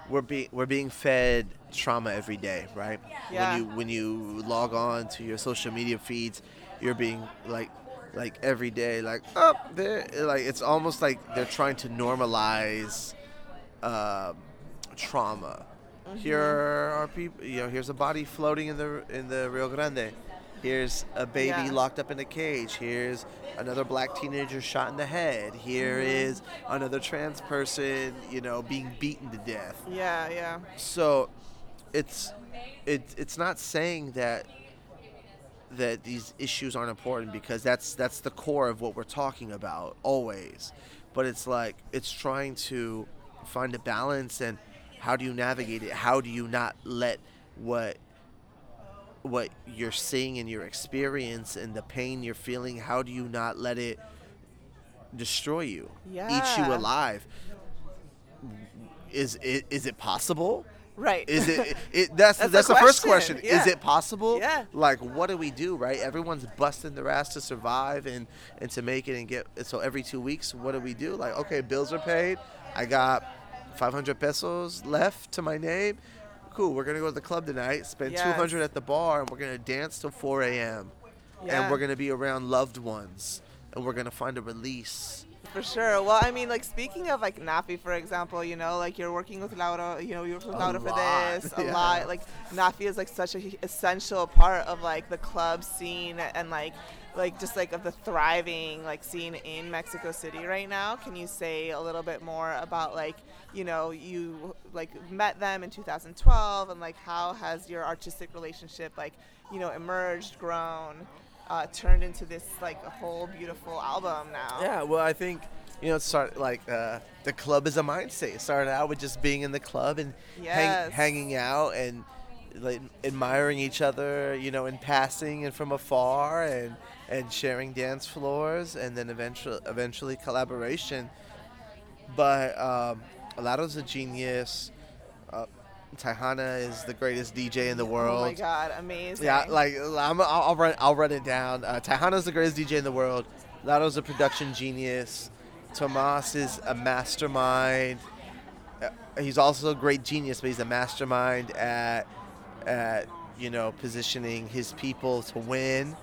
we're being we're being fed trauma every day, right? Yeah. When you when you log on to your social media feeds, you're being like like every day like oh there like it's almost like they're trying to normalize um, trauma. Here are people, you know, here's a body floating in the in the Rio Grande. Here's a baby Yeah. locked up in a cage. Here's another black teenager shot in the head. Here mm-hmm. is another trans person, you know, being beaten to death. Yeah, yeah. So it's it, it's not saying that that these issues aren't important because that's that's the core of what we're talking about always. But it's like it's trying to find a balance and how do you navigate it? How do you not let what what you're seeing in your experience and the pain you're feeling, how do you not let it destroy you? Eat you alive. Is it is it possible? Right. Is it? (laughs) it that's That's that's, the first question, question. Is it possible? Yeah. Like, what do we do? Right? Everyone's busting their ass to survive and and to make it and get. So every two weeks, what do we do? Like, okay, bills are paid. I got 500 pesos left to my name. Cool. We're gonna go to the club tonight. Spend Yes. 200 at the bar, and we're gonna dance till 4 a.m. Yeah. And we're gonna be around loved ones, and we're gonna find a release. For sure. Well, I mean, like speaking of like NAAFI, for example, you know, like you're working with Laura, you know, you work with A Laura for this a yeah. lot. Like NAAFI is like such a essential part of like the club scene and like like just like of the thriving like scene in Mexico City right now. Can you say a little bit more about like you know you like met them in 2012 and like how has your artistic relationship like you know emerged, grown? Uh, turned into this like a whole beautiful album now. Yeah, well, I think you know, it started like uh, the club is a mindset. It started out with just being in the club and Yes. hang, hanging out and like admiring each other, you know, in passing and from afar, and and sharing dance floors, and then eventually eventually collaboration. But um, Alado's a genius. Uh, is the greatest DJ in the world. Oh my god, amazing. Yeah, like I'm, I'll, I'll run. I'll run it down. Uh, the greatest DJ in the world. Lado's a production genius. Tomas is a mastermind. Uh, he's also a great genius, but he's a mastermind at at you know positioning his people to win.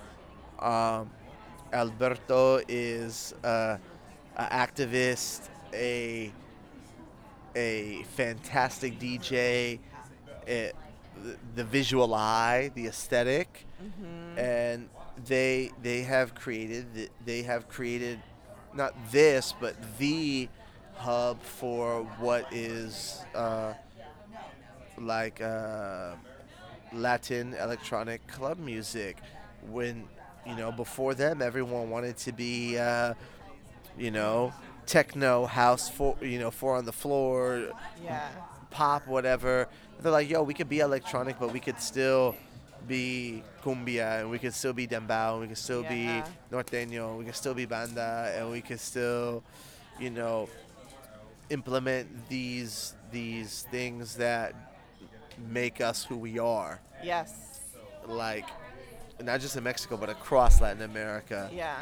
Um, Alberto is uh, a activist, a a fantastic DJ, it, the, the visual eye, the esthetic and they they have created they have created not this but the hub for what is uh, like uh, Latin electronic club music. When you know before them, everyone wanted to be uh, you know techno house for you know four on the floor Yeah. pop, whatever. They're like, yo, we could be electronic, but we could still be cumbia, and we could still be dembow, and we could still Yeah. be norteño, we could still be banda, and we could still, you know, implement these these things that make us who we are. Yes. Like, not just in Mexico, but across Latin America. Yeah.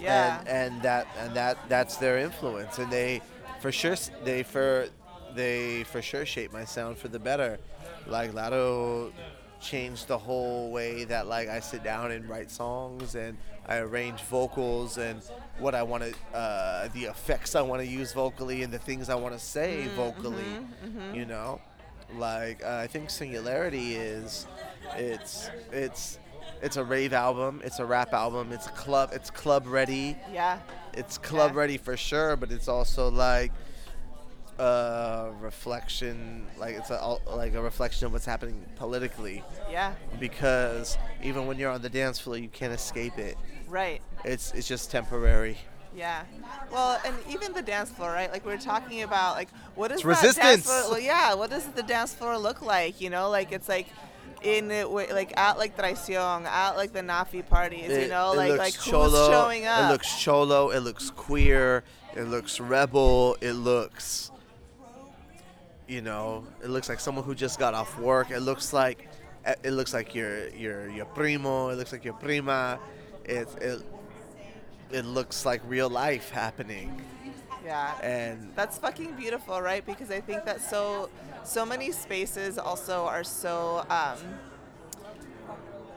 Yeah. and and that and that that's their influence. And they for sure they for they for sure shape my sound for the better. Like Lado changed the whole way that like I sit down and write songs and I arrange vocals and what I want to uh, the effects I want to use vocally and the things I want to say vocally you know? Like uh, I think Singularity is it's it's it's a rave album it's a rap album it's club it's club ready yeah. it's club Yeah. ready for sure, but it's also like a reflection, like it's a, like a reflection of what's happening politically. Yeah. Because even when you're on the dance floor, you can't escape it. Right. It's it's just temporary. Yeah. Well, and even the dance floor, right? Like we are talking about, like what is It's that resistance. dance floor? Well, yeah. What does the dance floor look like? You know, like it's like in it, like at like Traición, at like the NAAFI parties. you know, it like like cholo, who's showing up? It looks cholo. It looks queer. It looks rebel. It looks, you know, it looks like someone who just got off work. It looks like, eh, it looks like your your your primo. It looks like your prima. It it it looks like real life happening. Yeah. And That's fucking beautiful, right? Because I think that so so many spaces also are so um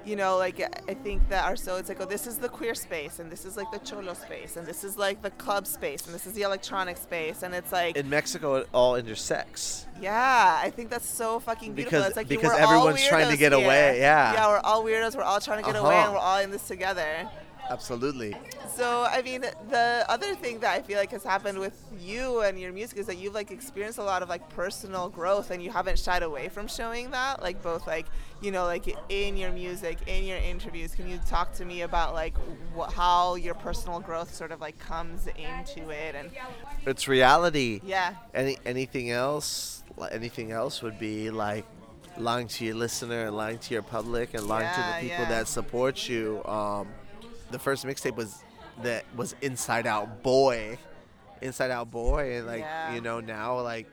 you know, like I think that are so it's like, oh, this is the queer space, and this is like the cholo space, and this is like the club space, and this is the electronic space, and it's like, in Mexico, it all intersects. yeah, I think that's so fucking beautiful. Because- it's like because we're all everyone's trying to get here. away, yeah. yeah, we're all weirdos. We're all trying to get away, Uh-huh. and we're all in this together. Absolutely. So I mean, the other thing that I feel like has happened with you and your music is that you've like experienced a lot of like personal growth, and you haven't shied away from showing that. Like both like you know like in your music, in your interviews. Can you talk to me about like wh- how your personal growth sort of like comes into it? And It's reality. yeah, any anything else anything else would be like lying to your listener and lying to your public and lying to the people yeah. that support you um, the first mixtape was that was inside out boy inside out boy and like Yeah. you know now like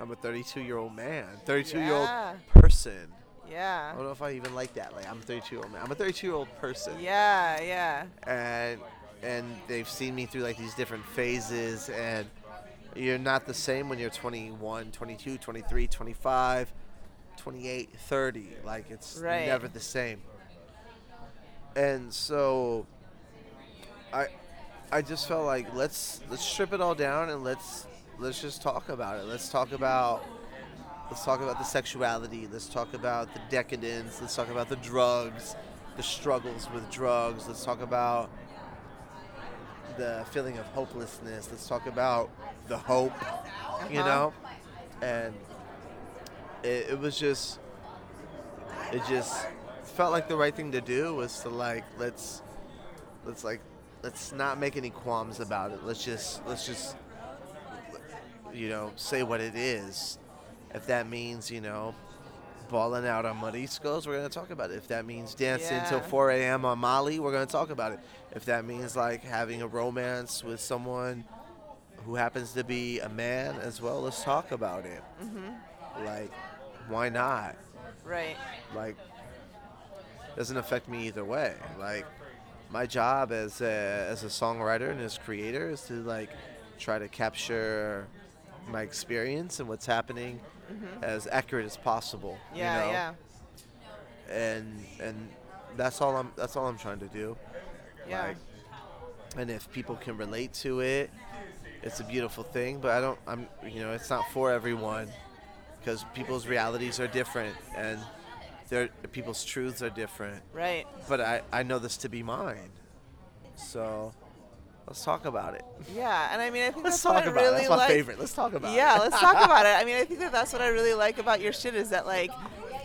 i'm a 32 year old man 32 year old person. Yeah. i don't know if i even like that like i'm a 32 year old man i'm a 32 year old person yeah, yeah, and and they've seen me through like these different phases and you're not the same when you're 21 22 23 25 28 30 like it's Right. never the same and so i i just felt like let's let's strip it all down and let's let's just talk about it. Let's talk about let's talk about the sexuality. Let's talk about the decadence. Let's talk about the drugs the struggles with drugs. Let's talk about the feeling of hopelessness. Let's talk about the hope you Uh-huh. know? And it, it was just it just felt like the right thing to do was to like let's let's like let's not make any qualms about it let's just let's just you know say what it is if that means you know balling out on Moriscos, we're gonna talk about it. If that means dancing till Yeah. 4 a.m. on Molly, we're gonna talk about it. If that means like having a romance with someone who happens to be a man as well, let's talk about it. Mm-hmm. Like, why not? right, Like, doesn't affect me either way. Like, my job as a, as a songwriter and as creator is to like try to capture my experience and what's happening as accurate as possible. Mm-hmm. yeah, you know? yeah, and and that's all I'm that's all I'm trying to do. yeah. Like, and if people can relate to it, it's a beautiful thing. But I don't. I'm. You know, it's not for everyone because people's realities are different and their people's truths are different. Right. But I I know this to be mine. So let's talk about it. Yeah, and I mean, I think Let's that's what talk I about it. really That's my like. favorite. Let's talk about yeah, it. let's talk (laughs) about it. I mean, I think that that's what I really like about your shit is that like,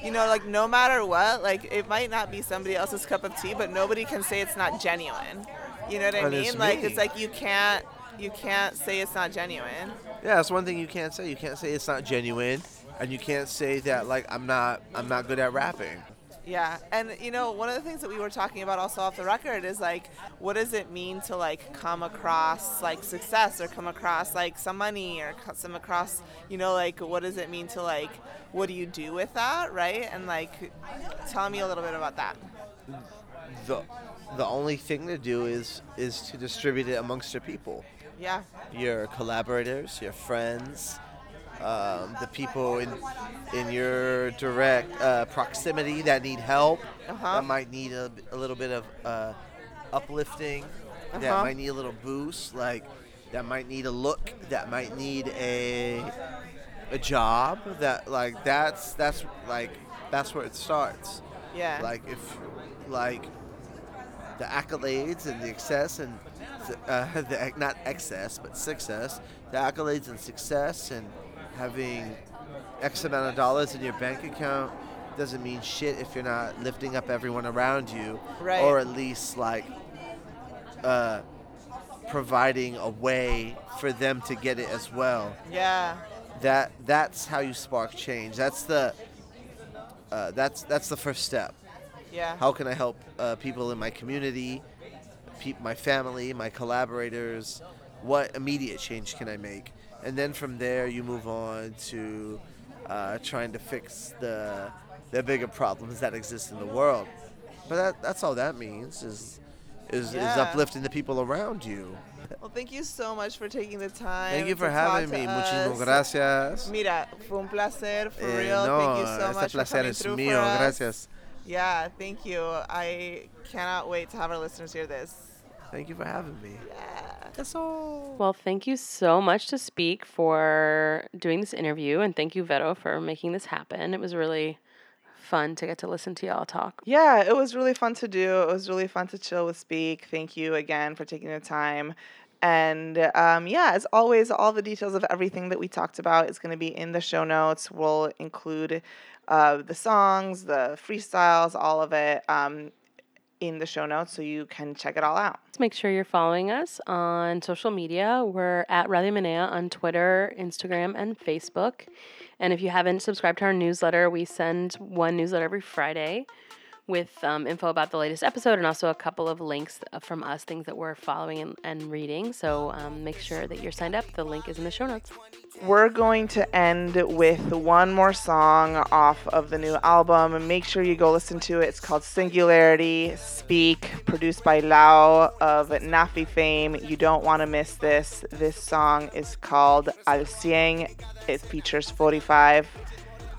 you know, like no matter what, like it might not be somebody else's cup of tea, but nobody can say it's not genuine. You know what I And it's mean? Like me. it's like you can't you can't say it's not genuine. Yeah, that's one thing you can't say. You can't say it's not genuine, and you can't say that like I'm not I'm not good at rapping. Yeah, and you know, one of the things that we were talking about also off the record is like, what does it mean to like come across like success or come across like some money or come across, you know, like what does it mean to like, what do you do with that, right? And like, tell me a little bit about that. The the only thing to do is is to distribute it amongst your people, Yeah, your collaborators, your friends, um, the people in in your direct uh, proximity that need help, Uh-huh. that might need a, a little bit of uh, uplifting, that Uh-huh. might need a little boost, like that might need a look, that might need a a job, that like that's that's like that's where it starts. yeah, Like if like the accolades and the excess and uh, (laughs) the not excess but success, the accolades and success and having X amount of dollars in your bank account doesn't mean shit if you're not lifting up everyone around you, Right. or at least like uh, providing a way for them to get it as well yeah, that that's how you spark change. That's the uh, that's that's the first step. yeah, How can I help uh, people in my community, peop my family, my collaborators? What immediate change can I make? And then from there, you move on to uh, trying to fix the the bigger problems that exist in the world. But that that's all that means is is, is uplifting the people around you. (laughs) Well, thank you so much for taking the time. Thank you for having me. Muchísimas gracias. Mira, fue un placer, for Eh, real. no, thank you so much for coming es through mío. for us. Gracias. Yeah, thank you. I cannot wait to have our listeners hear this. Thank you for having me. Yeah. That's all. Well, thank you so much to Speak for doing this interview, and thank you, Vero, for making this happen. It was really fun to get to listen to y'all talk. Yeah, it was really fun to do. It was really fun to chill with Speak. Thank you again for taking the time. And um, yeah, as always, all the details of everything that we talked about is going to be in the show notes. We'll include uh, the songs, the freestyles, all of it um, in the show notes so you can check it all out. Make sure you're following us on social media. We're at Radio Menea on Twitter, Instagram, and Facebook. And if you haven't subscribed to our newsletter, we send one newsletter every Friday with um, info about the latest episode and also a couple of links uh, from us, things that we're following and, and reading. So um, make sure that you're signed up. The link is in the show notes. We're going to end with one more song off of the new album. Make sure you go listen to it. It's called Singularity Speak, produced by Lao of NAAFI fame. You don't want to miss this. This song is called Al Cien. It features 45.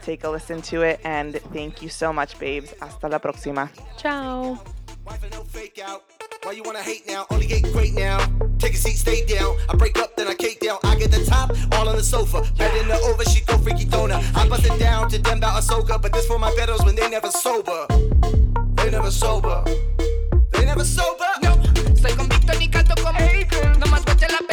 Take a listen to it and thank you so much, babes. Hasta la próxima. Ciao. Wife and no fake out. Why you wanna hate now? Only get great now. Take a seat, stay down. I break up, then I cake down. I get the top, all on the sofa. Bed in the over, she go freaky donut. I bust it down to them about Ahsoka, but this for my betters when they never sober. They never sober. They never sober. Yo soy convicto ni canto como No más la